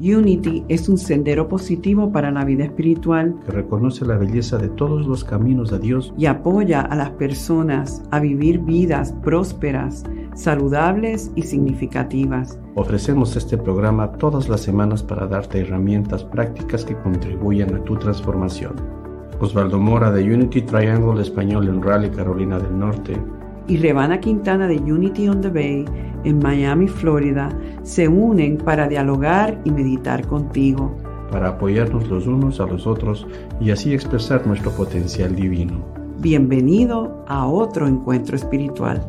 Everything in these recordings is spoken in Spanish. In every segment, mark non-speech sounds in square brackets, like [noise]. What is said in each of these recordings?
Unity es un sendero positivo para la vida espiritual que reconoce la belleza de todos los caminos de Dios y apoya a las personas a vivir vidas prósperas, saludables y significativas. Ofrecemos este programa todas las semanas para darte herramientas prácticas que contribuyan a tu transformación. Osvaldo Mora de Unity Triangle Español en Raleigh, Carolina del Norte y Rebana Quintana de Unity on the Bay en Miami, Florida, se unen para dialogar y meditar contigo. Para apoyarnos los unos a los otros y así expresar nuestro potencial divino. Bienvenido a otro encuentro espiritual.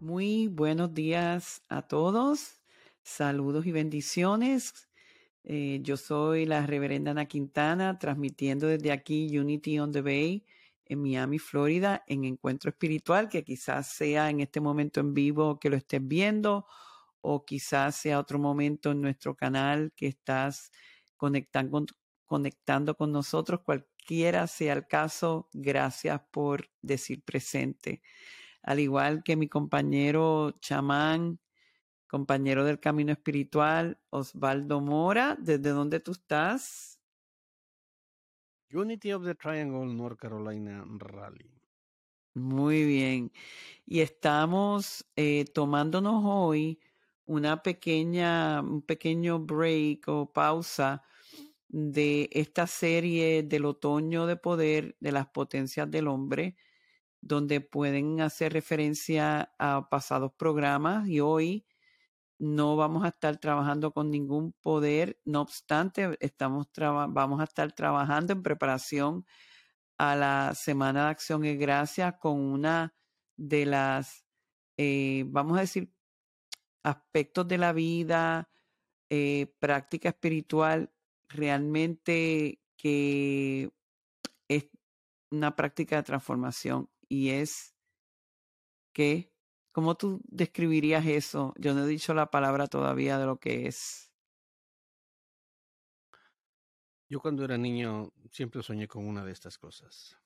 Muy buenos días a todos. Saludos y bendiciones. Eh, yo soy la reverenda Ana Quintana, transmitiendo desde aquí Unity on the Bay en Miami, Florida, en Encuentro Espiritual, que quizás sea en este momento en vivo que lo estés viendo o quizás sea otro momento en nuestro canal que estás conectando, conectando con nosotros. Cualquiera sea el caso, gracias por decir presente. Al igual que mi compañero chamán, compañero del camino espiritual, Osvaldo Mora, ¿desde dónde tú estás? Unity of the Triangle, North Carolina Rally. Muy bien. Y estamos eh, tomándonos hoy una pequeña, un pequeño break o pausa de esta serie del otoño de poder de las potencias del hombre, donde pueden hacer referencia a pasados programas y hoy no vamos a estar trabajando con ningún poder, no obstante, estamos vamos a estar trabajando en preparación a la Semana de Acción y Gracia con una de las, eh, vamos a decir, aspectos de la vida, eh, práctica espiritual, realmente que es una práctica de transformación y es que ¿Cómo tú describirías eso? Yo no he dicho la palabra todavía de lo que es. Yo cuando era niño siempre soñé con una de estas cosas.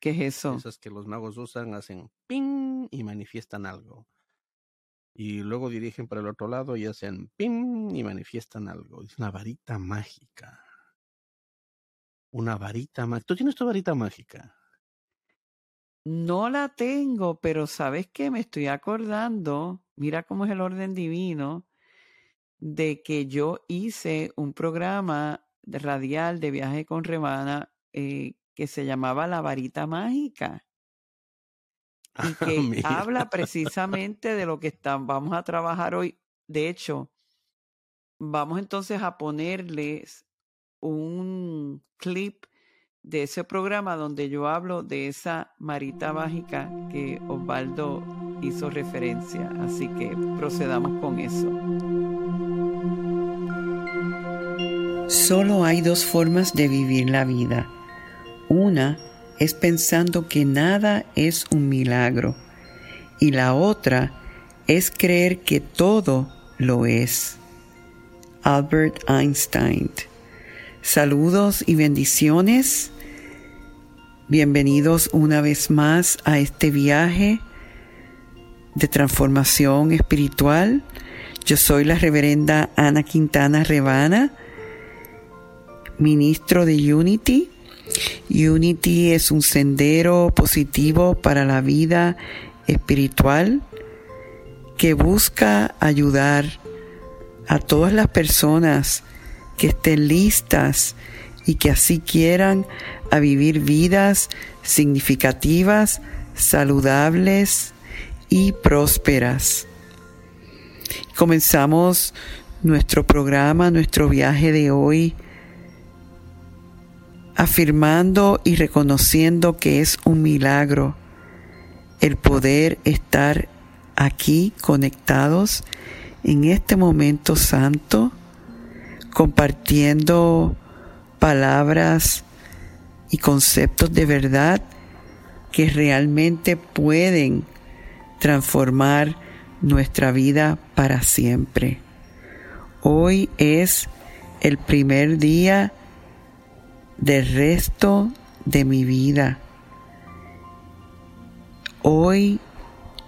¿Qué es eso? Esas que los magos usan, hacen ping y manifiestan algo. Y luego dirigen para el otro lado y hacen ping y manifiestan algo. Es una varita mágica. Una varita mágica. ¿Tú tienes tu varita mágica? No la tengo, pero ¿sabes qué? Me estoy acordando, mira cómo es el orden divino, de que yo hice un programa radial de viaje con Rebana eh, que se llamaba La Varita Mágica y [laughs] que habla precisamente de lo que vamos a trabajar hoy. De hecho, vamos entonces a ponerles un clip de ese programa donde yo hablo de esa marita mágica que Osvaldo hizo referencia. Así que procedamos con eso. Solo hay dos formas de vivir la vida. Una es pensando que nada es un milagro y la otra es creer que todo lo es. Albert Einstein. Saludos y bendiciones Bienvenidos una vez más a este viaje de transformación espiritual. Yo soy la reverenda Ana Quintana Rebana, ministro de Unity. Unity es un sendero positivo para la vida espiritual que busca ayudar a todas las personas que estén listas y que así quieran a vivir vidas significativas, saludables y prósperas. Comenzamos nuestro programa, nuestro viaje de hoy, afirmando y reconociendo que es un milagro el poder estar aquí conectados en este momento santo, compartiendo palabras y conceptos de verdad que realmente pueden transformar nuestra vida para siempre. Hoy es el primer día del resto de mi vida. Hoy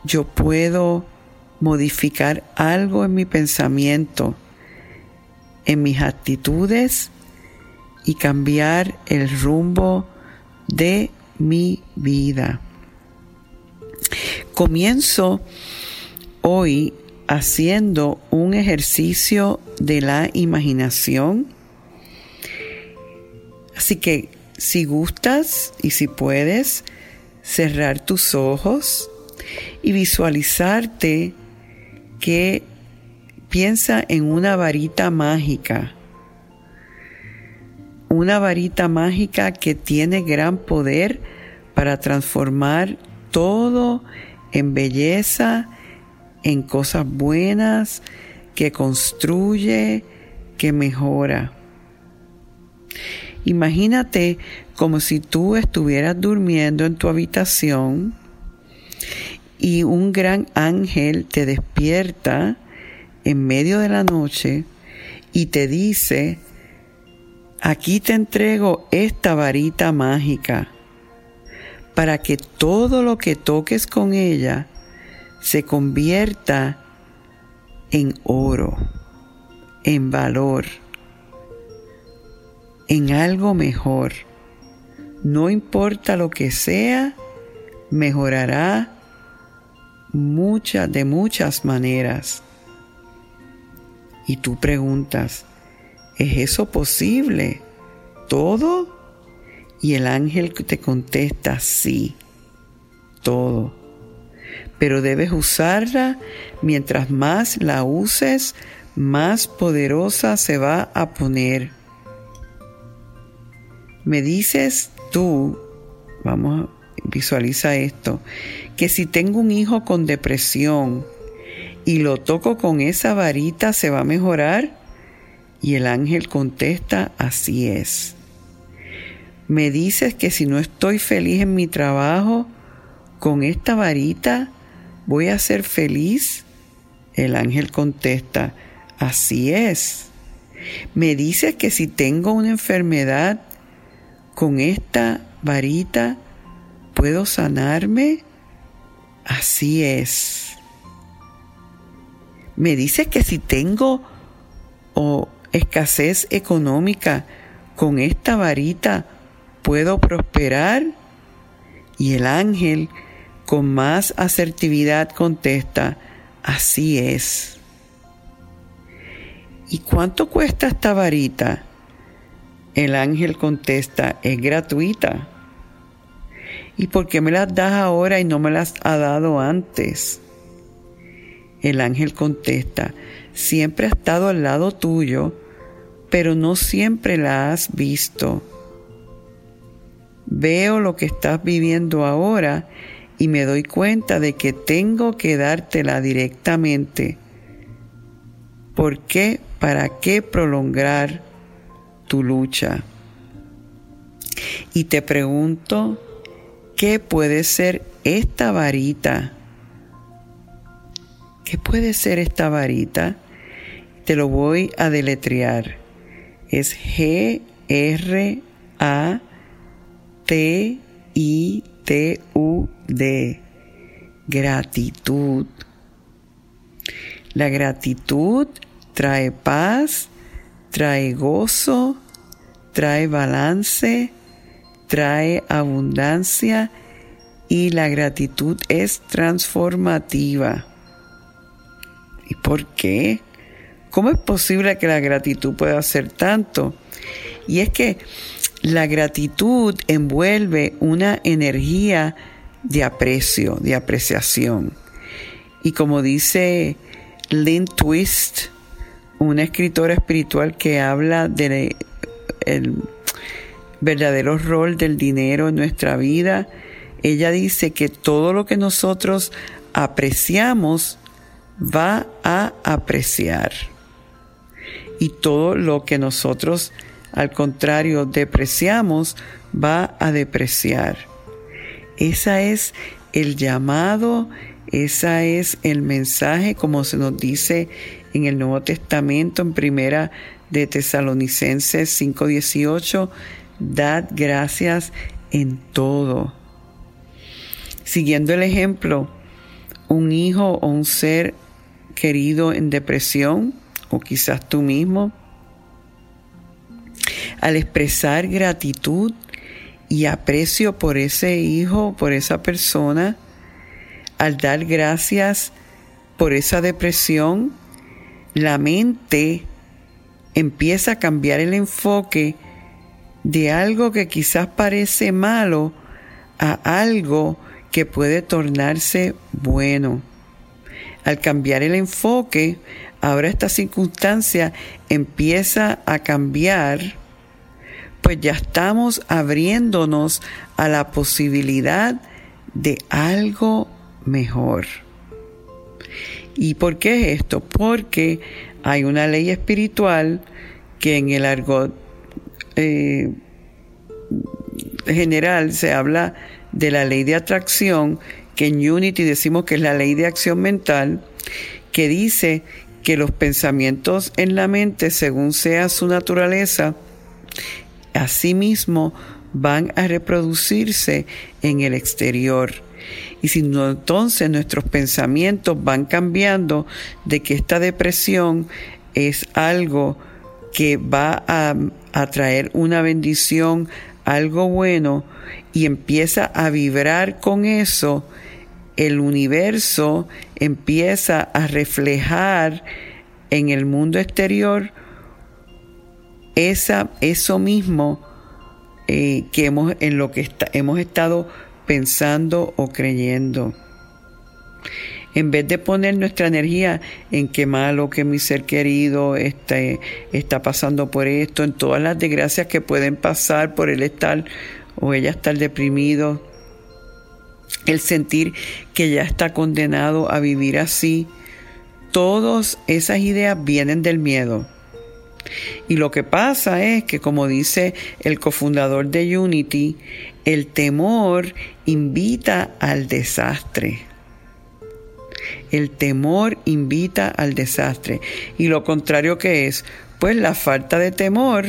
yo puedo modificar algo en mi pensamiento, en mis actitudes y cambiar el rumbo de mi vida. Comienzo hoy haciendo un ejercicio de la imaginación. Así que si gustas y si puedes, cerrar tus ojos y visualizarte que piensa en una varita mágica. Una varita mágica que tiene gran poder para transformar todo en belleza, en cosas buenas, que construye, que mejora. Imagínate como si tú estuvieras durmiendo en tu habitación y un gran ángel te despierta en medio de la noche y te dice, aquí te entrego esta varita mágica para que todo lo que toques con ella se convierta en oro, en valor, en algo mejor. No importa lo que sea, mejorará muchas de muchas maneras. Y tú preguntas, ¿es eso posible? ¿Todo? Y el ángel te contesta, sí, todo. Pero debes usarla, mientras más la uses, más poderosa se va a poner. Me dices tú, vamos, visualiza esto, que si tengo un hijo con depresión y lo toco con esa varita, ¿se va a mejorar? Y el ángel contesta, así es. Me dices que si no estoy feliz en mi trabajo, con esta varita voy a ser feliz. El ángel contesta, así es. Me dices que si tengo una enfermedad, con esta varita puedo sanarme. Así es. Me dice que si tengo o escasez económica, con esta varita puedo prosperar. Y el ángel con más asertividad contesta, así es. ¿Y cuánto cuesta esta varita? El ángel contesta, es gratuita. ¿Y por qué me las das ahora y no me las ha dado antes? El ángel contesta, siempre ha estado al lado tuyo, pero no siempre la has visto. Veo lo que estás viviendo ahora y me doy cuenta de que tengo que dártela directamente. ¿Por qué? ¿Para qué prolongar tu lucha? Y te pregunto, ¿Qué puede ser esta varita? ¿Qué puede ser esta varita? Te lo voy a deletrear. Es G R A T I T U D. Gratitud. La gratitud trae paz, trae gozo, trae balance, trae abundancia y la gratitud es transformativa. ¿Y por qué? ¿Cómo es posible que la gratitud pueda hacer tanto? Y es que la gratitud envuelve una energía de aprecio, de apreciación. Y como dice Lynn Twist, una escritora espiritual que habla del verdadero rol del dinero en nuestra vida, ella dice que todo lo que nosotros apreciamos va a apreciar. Y todo lo que nosotros, al contrario, depreciamos, va a depreciar. Esa es el llamado, esa es el mensaje, como se nos dice en el Nuevo Testamento, en primera de Tesalonicenses 5:18, Dad gracias en todo. Siguiendo el ejemplo, un hijo o un ser querido en depresión o quizás tú mismo, al expresar gratitud y aprecio por ese hijo, por esa persona, al dar gracias por esa depresión, la mente empieza a cambiar el enfoque de algo que quizás parece malo a algo que puede tornarse bueno. Al cambiar el enfoque, ahora esta circunstancia empieza a cambiar, pues ya estamos abriéndonos a la posibilidad de algo mejor. ¿Y por qué es esto? Porque hay una ley espiritual que en el argot eh, general se habla de la ley de atracción, que en Unity decimos que es la ley de acción mental, que dice que los pensamientos en la mente, según sea su naturaleza, asimismo van a reproducirse en el exterior. Y si no, entonces nuestros pensamientos van cambiando de que esta depresión es algo que va a, a traer una bendición, algo bueno, y empieza a vibrar con eso, el universo empieza a reflejar en el mundo exterior esa, eso mismo eh, que hemos, en lo que hemos estado pensando o creyendo. En vez de poner nuestra energía en qué malo que mi ser querido este, está pasando por esto, en todas las desgracias que pueden pasar por él estar o ella estar deprimido, el sentir que ya está condenado a vivir así, todas esas ideas vienen del miedo. Y lo que pasa es que, como dice el cofundador de Unity, el temor invita al desastre. El temor invita al desastre. Y lo contrario que es, pues la falta de temor,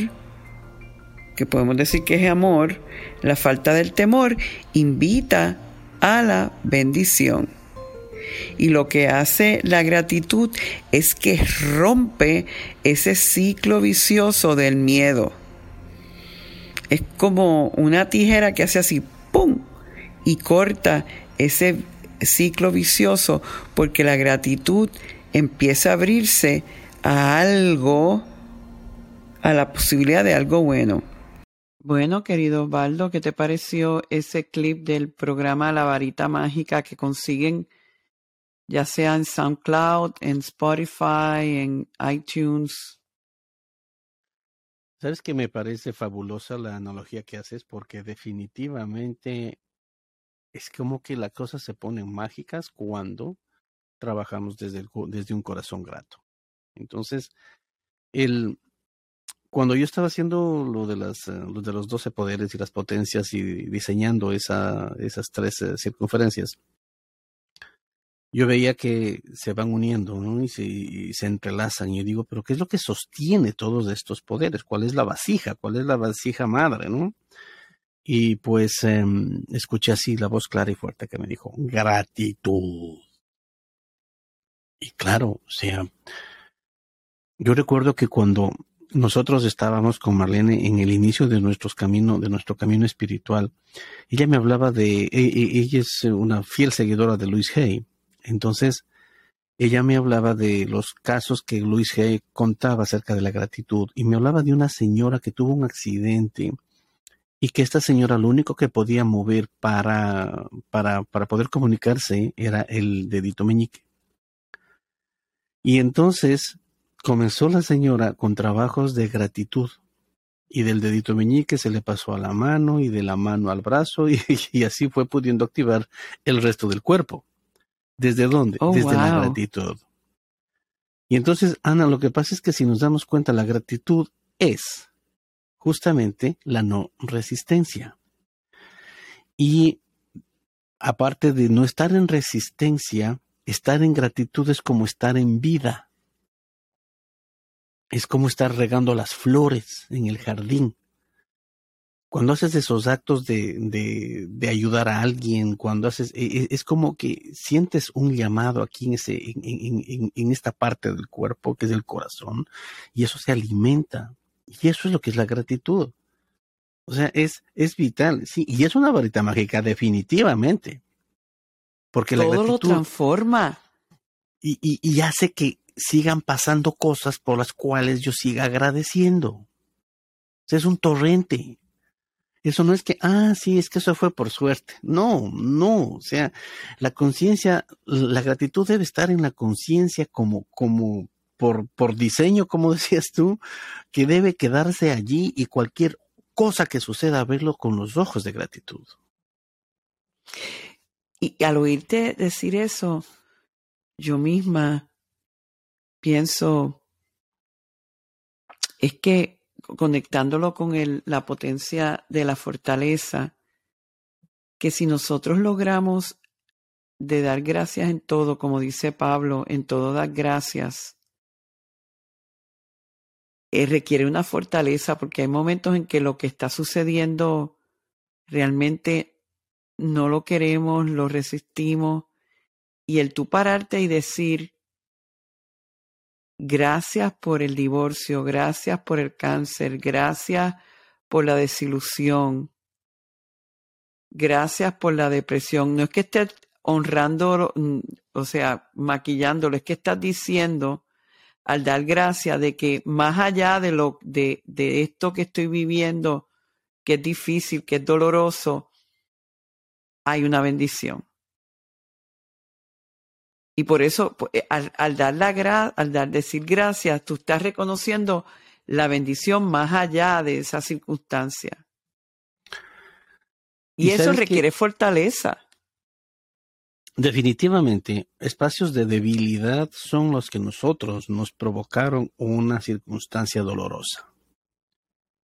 que podemos decir que es amor, la falta del temor invita a la bendición. Y lo que hace la gratitud es que rompe ese ciclo vicioso del miedo. Es como una tijera que hace así, ¡pum! y corta ese ciclo vicioso porque la gratitud empieza a abrirse a algo, a la posibilidad de algo bueno. Bueno, querido Osvaldo, ¿qué te pareció ese clip del programa La Varita Mágica que consiguen ya sea en SoundCloud, en Spotify, en iTunes? Sabes que me parece fabulosa la analogía que haces porque definitivamente es como que las cosas se ponen mágicas cuando trabajamos desde, desde un corazón grato. Entonces, el, cuando yo estaba haciendo lo de, eh, lo de los 12 poderes y las potencias y diseñando esa, esas tres eh, circunferencias, yo veía que se van uniendo y, se, entrelazan. Y yo digo, pero ¿qué es lo que sostiene todos estos poderes? ¿Cuál es la vasija? ¿Cuál es la vasija madre? ¿no? Y pues eh, escuché así la voz clara y fuerte que me dijo, gratitud. Y claro, o sea, yo recuerdo que cuando nosotros estábamos con Marlene en el inicio de nuestros camino, de nuestro camino espiritual. Ella me hablaba de, e, e, ella es una fiel seguidora de Luis Hay. Entonces, ella me hablaba de los casos que Luis Hay contaba acerca de la gratitud y me hablaba de una señora que tuvo un accidente y que esta señora lo único que podía mover para, para, para poder comunicarse era el dedito meñique. Y entonces Comenzó la señora con trabajos de gratitud y del dedito meñique se le pasó a la mano y de la mano al brazo [laughs] y, y así fue pudiendo activar el resto del cuerpo. ¿Desde dónde? Oh, Desde wow. la gratitud. Y entonces, Ana, lo que pasa es que si nos damos cuenta, la gratitud es justamente la no resistencia. Y aparte de no estar en resistencia, estar en gratitud es como estar en vida es como estar regando las flores en el jardín. cuando haces esos actos de, de, de ayudar a alguien, cuando haces, e, e, es, como que sientes un llamado aquí en, ese, en, en, en, esta parte del cuerpo, que es el corazón, y eso se alimenta. Y eso es lo que es la gratitud. O sea, es, es vital, sí, y es una varita mágica, definitivamente. Porque Todo la gratitud, lo transforma. Y, y, y hace que sigan pasando cosas por las cuales yo siga agradeciendo. Es un torrente. Eso no es que, ah, sí, es que eso fue por suerte. No, no. O sea, la conciencia, la gratitud debe estar en la conciencia como, como por, por diseño, como [laughs] decías tú, que debe quedarse allí y cualquier cosa que suceda, verlo con los ojos de gratitud. Y al oírte decir eso, yo misma pienso, es que conectándolo con el, la potencia de la fortaleza, que si nosotros logramos de dar gracias en todo, como dice Pablo, en todo dar gracias, eh, requiere una fortaleza porque hay momentos en que lo que está sucediendo realmente no lo queremos, lo resistimos, y el tú pararte y decir, Gracias por el divorcio, gracias por el cáncer, gracias por la desilusión, gracias por la depresión. No es que estés honrando, o sea, maquillándolo, es que estás diciendo al dar gracias de que más allá de lo de, de esto que estoy viviendo, que es difícil, que es doloroso, hay una bendición. Y por eso, eh, al, al dar la gra al dar decir gracias, tú estás reconociendo la bendición más allá de esa circunstancia. Y, ¿Y eso requiere que, fortaleza. Definitivamente, espacios de debilidad son los que nosotros nos provocaron una circunstancia dolorosa.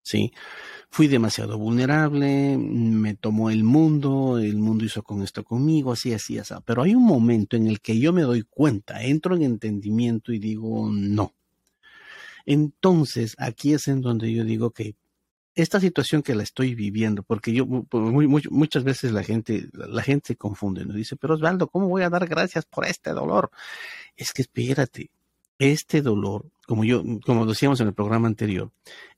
¿Sí? Fui demasiado vulnerable, me tomó el mundo, el mundo hizo con esto conmigo, así, así, así. Pero hay un momento en el que yo me doy cuenta, entro en entendimiento y digo, no. Entonces, aquí es en donde yo digo que esta situación que la estoy viviendo, porque yo muy, muchas veces la gente, la gente se confunde, ¿no? Dice, pero Osvaldo, ¿cómo voy a dar gracias por este dolor? Es que espérate, este dolor, como yo, como decíamos en el programa anterior,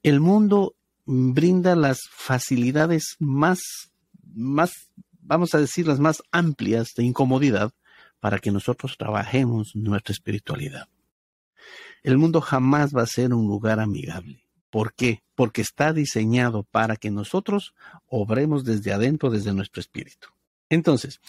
el mundo brinda las facilidades más, más, vamos a decir, las más amplias de incomodidad para que nosotros trabajemos nuestra espiritualidad. El mundo jamás va a ser un lugar amigable. ¿Por qué? Porque está diseñado para que nosotros obremos desde adentro, desde nuestro espíritu. Entonces,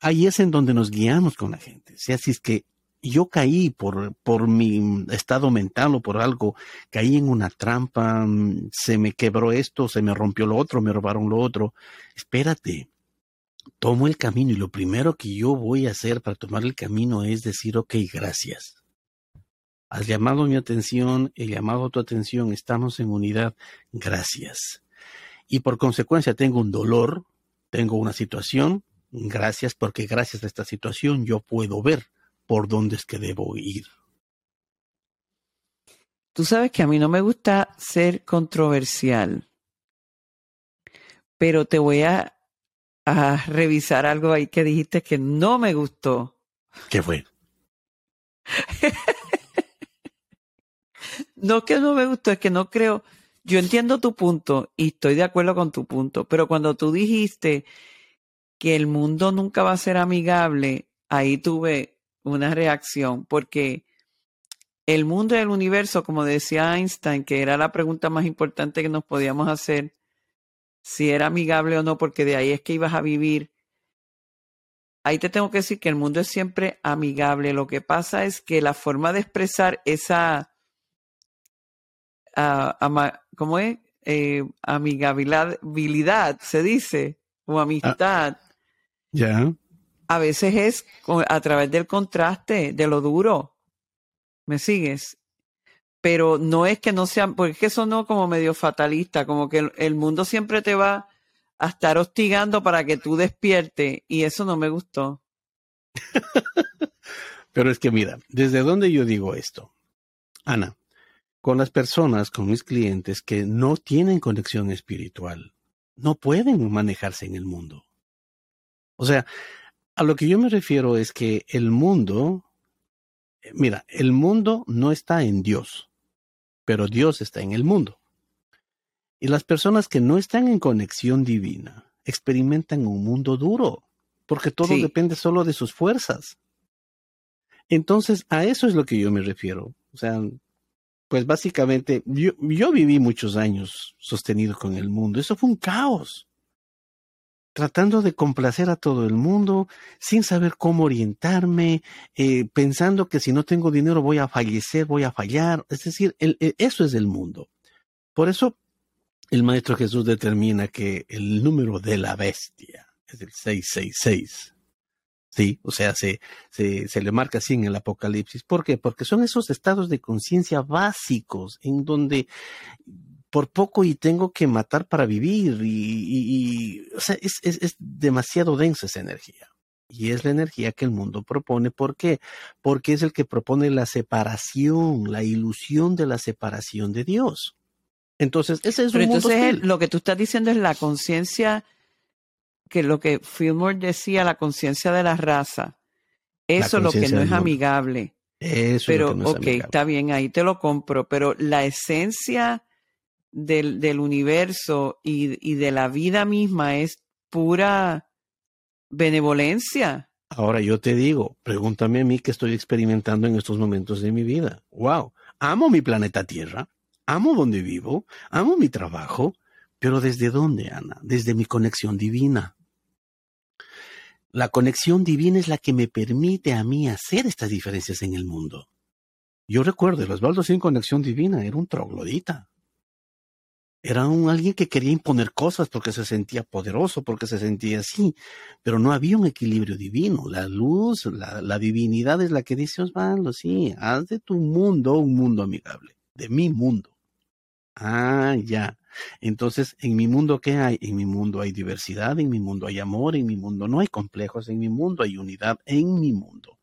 ahí es en donde nos guiamos con la gente. Si así es que yo caí por, por mi estado mental o por algo, caí en una trampa, mm, se me quebró esto, se me rompió lo otro, me robaron lo otro. Espérate, tomo el camino y lo primero que yo voy a hacer para tomar el camino es decir, ok, gracias. Has llamado mi atención, he llamado tu atención, estamos en unidad, gracias. Y por consecuencia tengo un dolor, tengo una situación, gracias porque gracias a esta situación yo puedo ver por dónde es que debo ir. Tú sabes que a mí no me gusta ser controversial, pero te voy a, a revisar algo ahí que dijiste que no me gustó. ¿Qué fue? [laughs] no que no me gustó, es que no creo. Yo entiendo tu punto y estoy de acuerdo con tu punto, pero cuando tú dijiste que el mundo nunca va a ser amigable, ahí tuve una reacción, porque el mundo y el universo, como decía Einstein, que era la pregunta más importante que nos podíamos hacer, si era amigable o no, porque de ahí es que ibas a vivir. Ahí te tengo que decir que el mundo es siempre amigable. Lo que pasa es que la forma de expresar esa, uh, ama, ¿cómo es? Eh, amigabilidad, se dice, o amistad. Ya. Yeah a veces es a través del contraste, de lo duro. ¿Me sigues? Pero no es que no sea, porque es que eso no como medio fatalista, como que el, el mundo siempre te va a estar hostigando para que tú despiertes y eso no me gustó. [laughs] Pero es que mira, ¿desde dónde yo digo esto? Ana, con las personas, con mis clientes que no tienen conexión espiritual, no pueden manejarse en el mundo. O sea, a lo que yo me refiero es que el mundo, mira, el mundo no está en Dios, pero Dios está en el mundo. Y las personas que no están en conexión divina experimentan un mundo duro, porque todo depende solo de sus fuerzas. Entonces, a eso es lo que yo me refiero. O sea, pues básicamente, yo, yo viví muchos años sostenido con el mundo. Eso fue un caos. Tratando de complacer a todo el mundo, sin saber cómo orientarme, eh, pensando que si no tengo dinero voy a fallecer, voy a fallar. Es decir, eso es el mundo. Por eso el Maestro Jesús determina que el número de la bestia es el 666. Sí, o sea, se, se, se, le marca así en el Apocalipsis. ¿Por qué? Porque son esos estados de conciencia básicos en donde por poco y tengo que matar para vivir y, y, o sea, es, es, es demasiado densa esa energía. Y es la energía que el mundo propone. ¿Por qué? Porque es el que propone la separación, la ilusión de la separación de Dios. Entonces, ese es un entonces lo que tú estás diciendo es la conciencia que lo que Fillmore decía, la conciencia de la raza. Eso es lo que no es amigable. Eso pero, es lo que no ok, está bien, ahí te lo compro, pero la esencia del, universo y, y, de la vida misma es pura benevolencia. Ahora yo te digo, pregúntame a mí qué estoy experimentando en estos momentos de mi vida. Wow, amo mi planeta Tierra, amo donde vivo, amo mi trabajo, pero ¿desde dónde, Ana? Desde mi conexión divina. La conexión divina es la que me permite a mí hacer estas diferencias en el mundo. Yo recuerdo, el Osvaldo sin conexión divina era un troglodita. Era un alguien que quería imponer cosas porque se sentía poderoso, porque se sentía así, pero no había un equilibrio divino. La luz, la, la divinidad es la que dice Osvaldo, sí, haz de tu mundo un mundo amigable, de mi mundo. Ah, ya. Entonces, en mi mundo, ¿qué hay? En mi mundo hay diversidad, en mi mundo hay amor, en mi mundo no hay complejos, en mi mundo hay unidad, en mi mundo.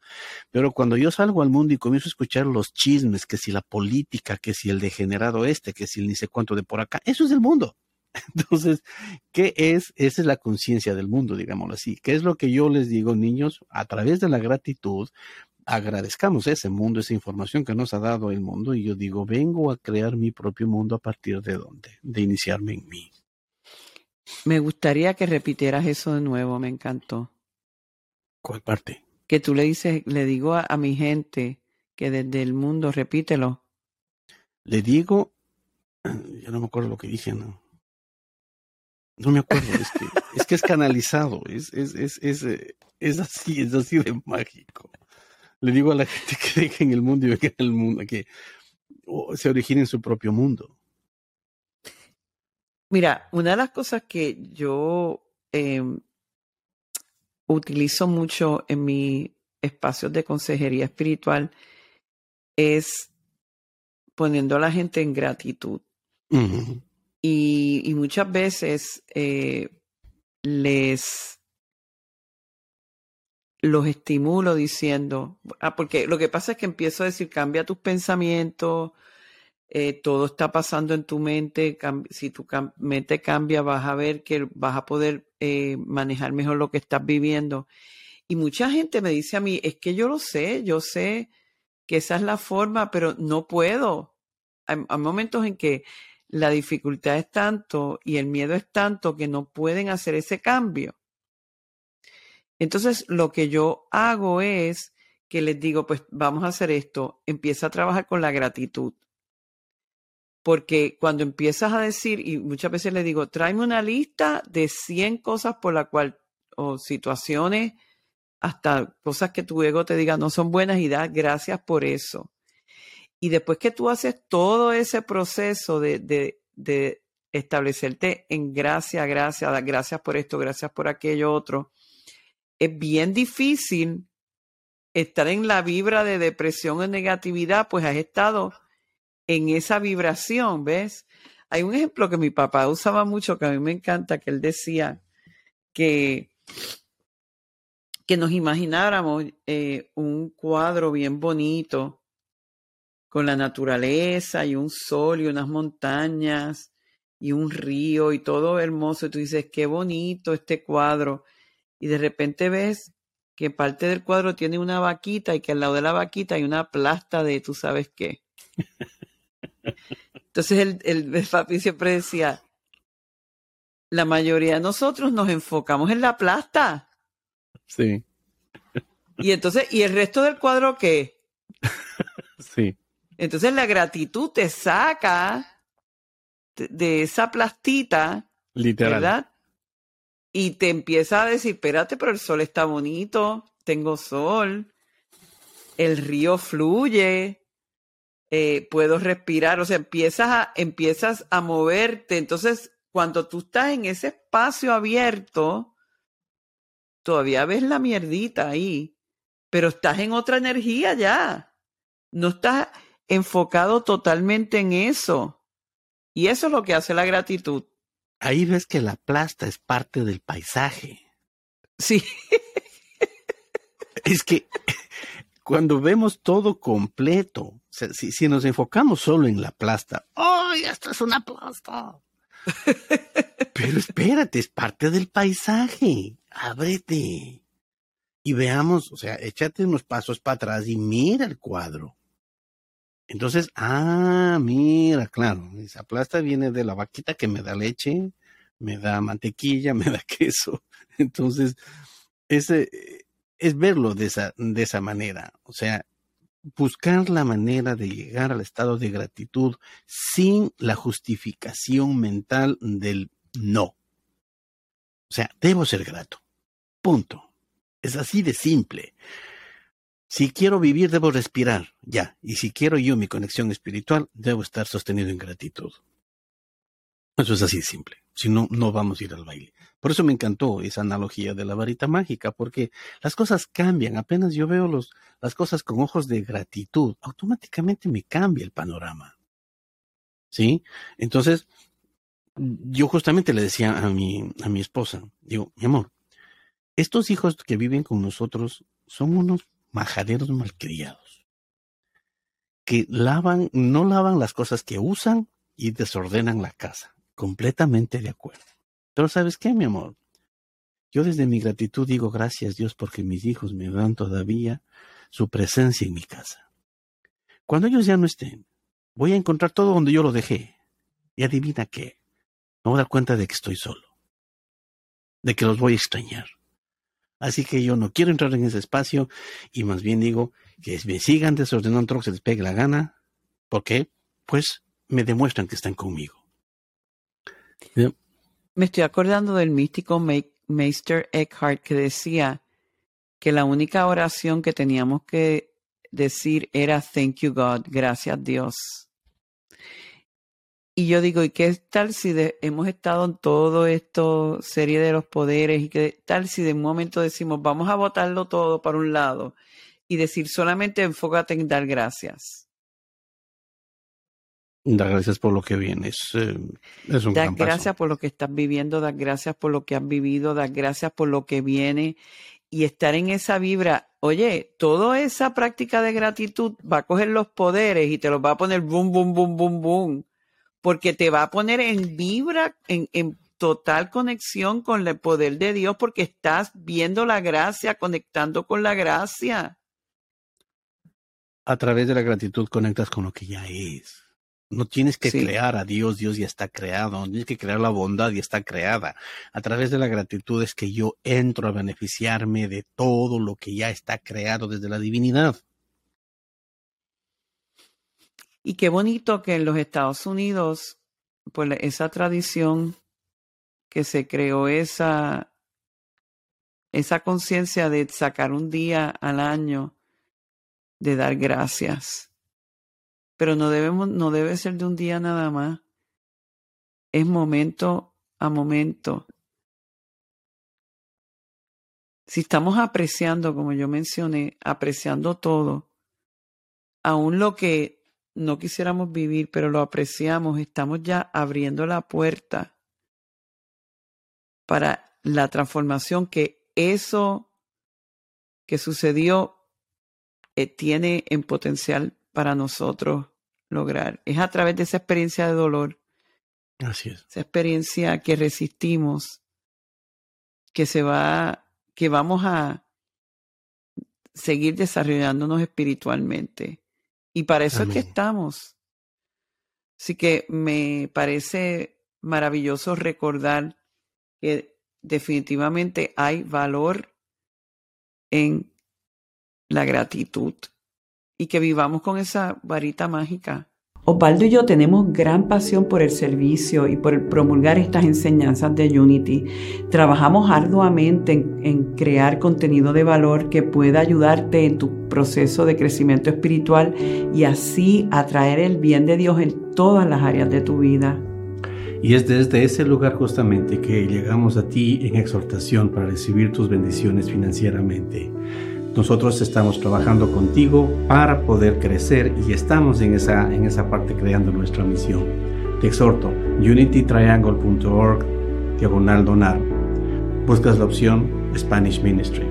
Pero cuando yo salgo al mundo y comienzo a escuchar los chismes, que si la política, que si el degenerado este, que si el ni sé cuánto de por acá, eso es el mundo. [laughs] Entonces, ¿qué es? Esa es la conciencia del mundo, digámoslo así. ¿Qué es lo que yo les digo, niños? A través de la gratitud, agradezcamos ese mundo, esa información que nos ha dado el mundo y yo digo, vengo a crear mi propio mundo a partir de dónde, de iniciarme en mí. Me gustaría que repitieras eso de nuevo, me encantó. ¿Cuál parte? Que tú le dices, le digo a, a mi gente que desde el mundo, repítelo. Le digo, [clears throat] yo no me acuerdo lo que dije, no. No me acuerdo, es que [laughs] es, que es canalizado, es, es, es, es, es así, es así de mágico le digo a la gente [laughs] que dejen el mundo y vengan el mundo, que se origine en su propio mundo. Mira, una de las cosas que yo eh, utilizo mucho en mis espacios de consejería espiritual es poniendo a la gente en gratitud. Uh -huh. y, y, muchas veces eh, les los estimulo diciendo, ah, porque lo que pasa es que empiezo a decir, cambia tus pensamientos, eh, todo está pasando en tu mente, si tu mente cambia vas a ver que vas a poder eh, manejar mejor lo que estás viviendo. Y mucha gente me dice a mí, es que yo lo sé, yo sé que esa es la forma, pero no puedo. Hay, hay momentos en que la dificultad es tanto y el miedo es tanto que no pueden hacer ese cambio. Entonces, lo que yo hago es que les digo, pues vamos a hacer esto, empieza a trabajar con la gratitud. Porque cuando empiezas a decir, y muchas veces le digo, tráeme una lista de 100 cosas por la cual, o situaciones, hasta cosas que tu ego te diga no son buenas y da gracias por eso. Y después que tú haces todo ese proceso de, de, de establecerte en gracia, gracias, gracias por esto, gracias por aquello otro, es bien difícil estar en la vibra de depresión o negatividad, pues has estado en esa vibración, ¿ves? Hay un ejemplo que mi papá usaba mucho, que a mí me encanta, que él decía que, que nos imagináramos eh, un cuadro bien bonito con la naturaleza y un sol y unas montañas y un río y todo hermoso, y tú dices, qué bonito este cuadro, y de repente ves que parte del cuadro tiene una vaquita y que al lado de la vaquita hay una plasta de tú sabes qué. [laughs] Entonces el, el, el papi siempre decía, la mayoría de nosotros nos enfocamos en la plasta. Sí. Y entonces, ¿y el resto del cuadro qué? [laughs] Sí. Entonces la gratitud te saca de, esa plastita, Literal. ¿verdad? Y te empieza a decir, espérate, pero el sol está bonito, tengo sol, el río fluye, eh, puedo respirar, o sea, empiezas a, empiezas a moverte. Entonces, cuando tú estás en ese espacio abierto, todavía ves la mierdita ahí, pero estás en otra energía ya. No estás enfocado totalmente en eso. Y eso es lo que hace la gratitud. Ahí ves que la plasta es parte del paisaje. Sí. Es que cuando vemos todo completo, si, si, nos enfocamos solo en la plasta, ¡ay, esto es una plasta! [laughs] Pero espérate, es parte del paisaje. Ábrete. Y veamos, o sea, échate unos pasos para atrás y mira el cuadro. Entonces, ah, mira, claro, esa plasta viene de la vaquita que me da leche, me da mantequilla, [laughs] me da queso. Entonces, ese es verlo de esa, de esa manera. O sea, buscar la manera de llegar al estado de gratitud sin la justificación mental del no. O sea, debo ser grato. Punto. Es así de simple. Si quiero vivir, debo respirar, ya. Y si quiero yo mi conexión espiritual, debo estar sostenido en gratitud. Eso es así de simple. Si no, no vamos a ir al baile. Por eso me encantó esa analogía de la varita mágica, porque las cosas cambian. Apenas yo veo los, las cosas con ojos de gratitud, automáticamente me cambia el panorama. ¿Sí? Entonces, yo justamente le decía a mi, a mi esposa, digo, mi amor, estos hijos que viven con nosotros son unos majaderos malcriados, que lavan, no lavan las cosas que usan y desordenan la casa. Completamente de acuerdo. Pero ¿sabes qué, mi amor? Yo desde mi gratitud digo gracias Dios porque mis hijos me dan todavía su presencia en mi casa. Cuando ellos ya no estén, voy a encontrar todo donde yo lo dejé. Y adivina qué, me voy a dar cuenta de que estoy solo, de que los voy a extrañar. Así que yo no quiero entrar en ese espacio y más bien digo que me sigan desordenando lo que se les pegue la gana. ¿Por qué? Pues me demuestran que están conmigo. Me estoy acordando del místico Meister Eckhart que decía que la única oración que teníamos que decir era Thank you God, gracias Dios. Y yo digo, ¿y qué tal si de, hemos estado en todo esto, serie de los poderes, y qué tal si de un momento decimos, vamos a botarlo todo para un lado y decir solamente enfócate en dar gracias? Dar gracias por lo que viene. Es, eh, es un dar gracias paso. por lo que estás viviendo, dar gracias por lo que has vivido, dar gracias por lo que viene y estar en esa vibra. Oye, toda esa práctica de gratitud va a coger los poderes y te los va a poner boom, boom, boom, boom, boom, porque te va a poner en vibra, en, en total conexión con el poder de Dios, porque estás viendo la gracia, conectando con la gracia. A través de la gratitud conectas con lo que ya es. No tienes que Sí. crear a Dios, Dios ya está creado. No tienes que crear la bondad, ya está creada. A través de la gratitud es que yo entro a beneficiarme de todo lo que ya está creado desde la divinidad. Y qué bonito que en los Estados Unidos, pues esa tradición que se creó, esa, esa conciencia de sacar un día al año de dar gracias. Pero no debemos, no debe ser de un día nada más. Es momento a momento. Si estamos apreciando, como yo mencioné, apreciando todo, aún lo que no quisiéramos vivir, pero lo apreciamos, estamos ya abriendo la puerta para la transformación que eso que sucedió eh, tiene en potencial para nosotros lograr. Es a través de esa experiencia de dolor Así es. Esa experiencia que resistimos, que se va, que vamos a seguir desarrollándonos espiritualmente. Y para eso es que estamos. Así que me parece maravilloso recordar que definitivamente hay valor en la gratitud y que vivamos con esa varita mágica. Osvaldo y yo tenemos gran pasión por el servicio y por promulgar estas enseñanzas de Unity. Trabajamos arduamente en, en, crear contenido de valor que pueda ayudarte en tu proceso de crecimiento espiritual y así atraer el bien de Dios en todas las áreas de tu vida. Y es desde ese lugar justamente que llegamos a ti en exhortación para recibir tus bendiciones financieramente. Nosotros estamos trabajando contigo para poder crecer y estamos en esa, en esa parte creando nuestra misión. Te exhorto, unitytriangle.org, diagonal donar. Buscas la opción Spanish Ministry.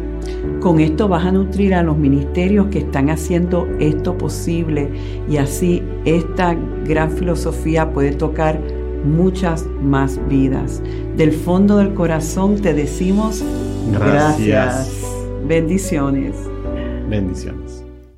Con esto vas a nutrir a los ministerios que están haciendo esto posible y así esta gran filosofía puede tocar muchas más vidas. Del fondo del corazón te decimos gracias. gracias. Bendiciones. Bendiciones.